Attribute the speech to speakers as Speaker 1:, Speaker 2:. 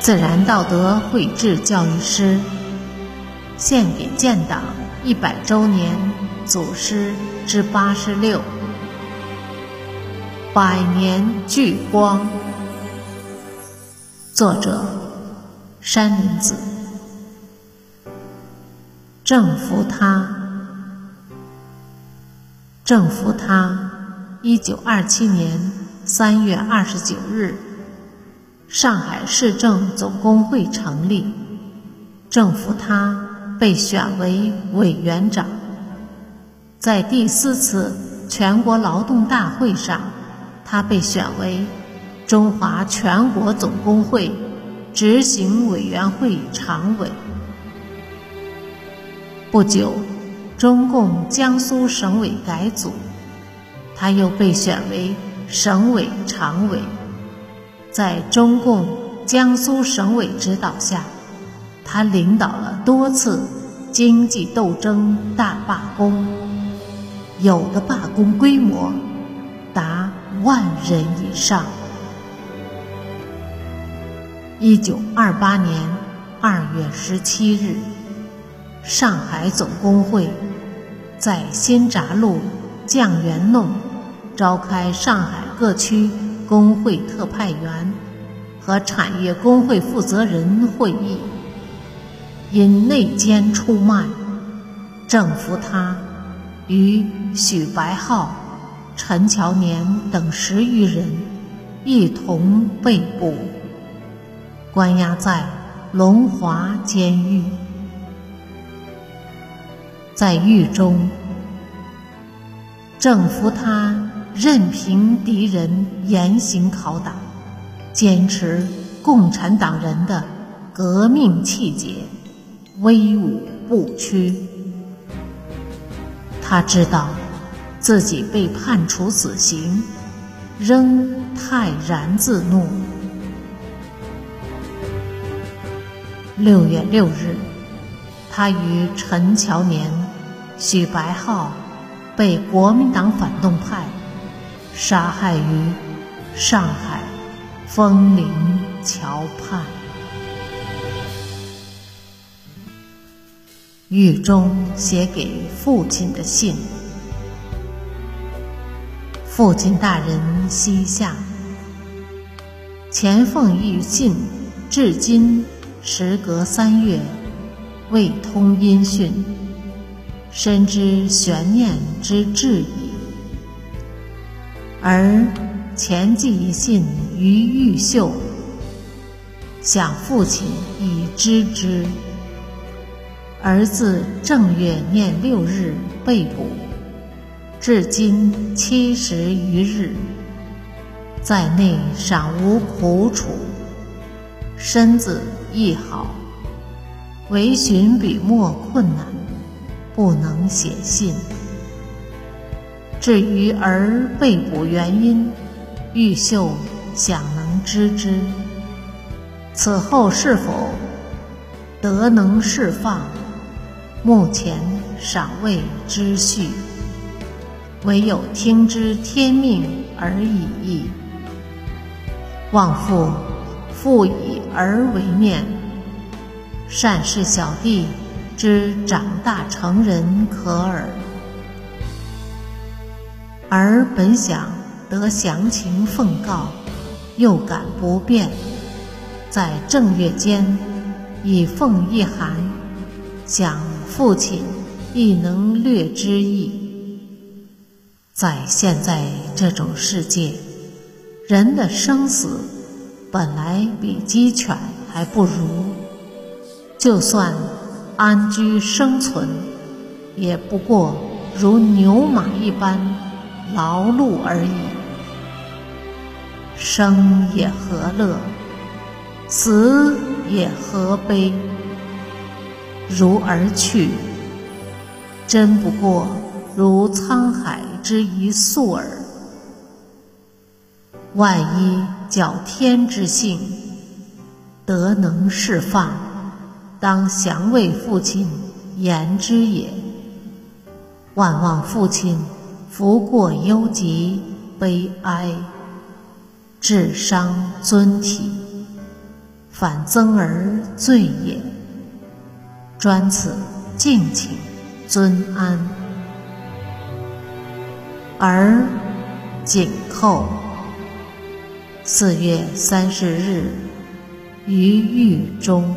Speaker 1: 自然道德绘制教育诗，献给建党一百周年祖师之八十六，百年聚光。作者：山林子。郑福他，郑福他，一九二七年三月二十九日。上海市政总工会成立，政府他被选为委员长。在第四次全国劳动大会上，他被选为中华全国总工会执行委员会常委。不久，中共江苏省委改组，他又被选为省委常委。在中共江苏省委指导下，他领导了多次经济斗争大罢工，有的罢工规模达万人以上。一九二八年二月十七日，上海总工会在新闸路酱园弄召开上海各区。工会特派员和产业工会负责人会议，因内奸出卖，郑福他与许白浩、陈乔年等十余人一同被捕，关押在龙华监狱。在狱中，郑福他。任凭敌人严刑拷打，坚持共产党人的革命气节，威武不屈。他知道自己被判处死刑，仍泰然自若。六月六日，他与陈乔年、许白浩被国民党反动派。杀害于上海枫林桥畔。狱中写给父亲的信。父亲大人膝下，前奉玉信，至今时隔三月，未通音讯，深知悬念之至矣。而前寄一信于玉秀，想父亲已知之。儿子正月廿六日被捕，至今七十余日，在内尚无苦楚，身子亦好，唯寻笔墨困难，不能写信。至于儿被捕原因，玉秀想能知之。此后是否得能释放，目前尚未知序，唯有听之天命而已矣。望父复以儿为念，善事小弟之长大成人可耳。而本想得详情奉告，又感不便，在正月间已奉一函，想父亲亦能略知意。在现在这种世界，人的生死本来比鸡犬还不如，就算安居生存，也不过如牛马一般。劳碌而已，生也何乐，死也何悲。如而去，真不过如沧海之一粟耳。万一较天之性，得能释放，当详为父亲言之也。万望父亲。福过忧急，悲哀，智伤尊体，反增而罪也。专此敬请尊安。而景后四月三十日于狱中。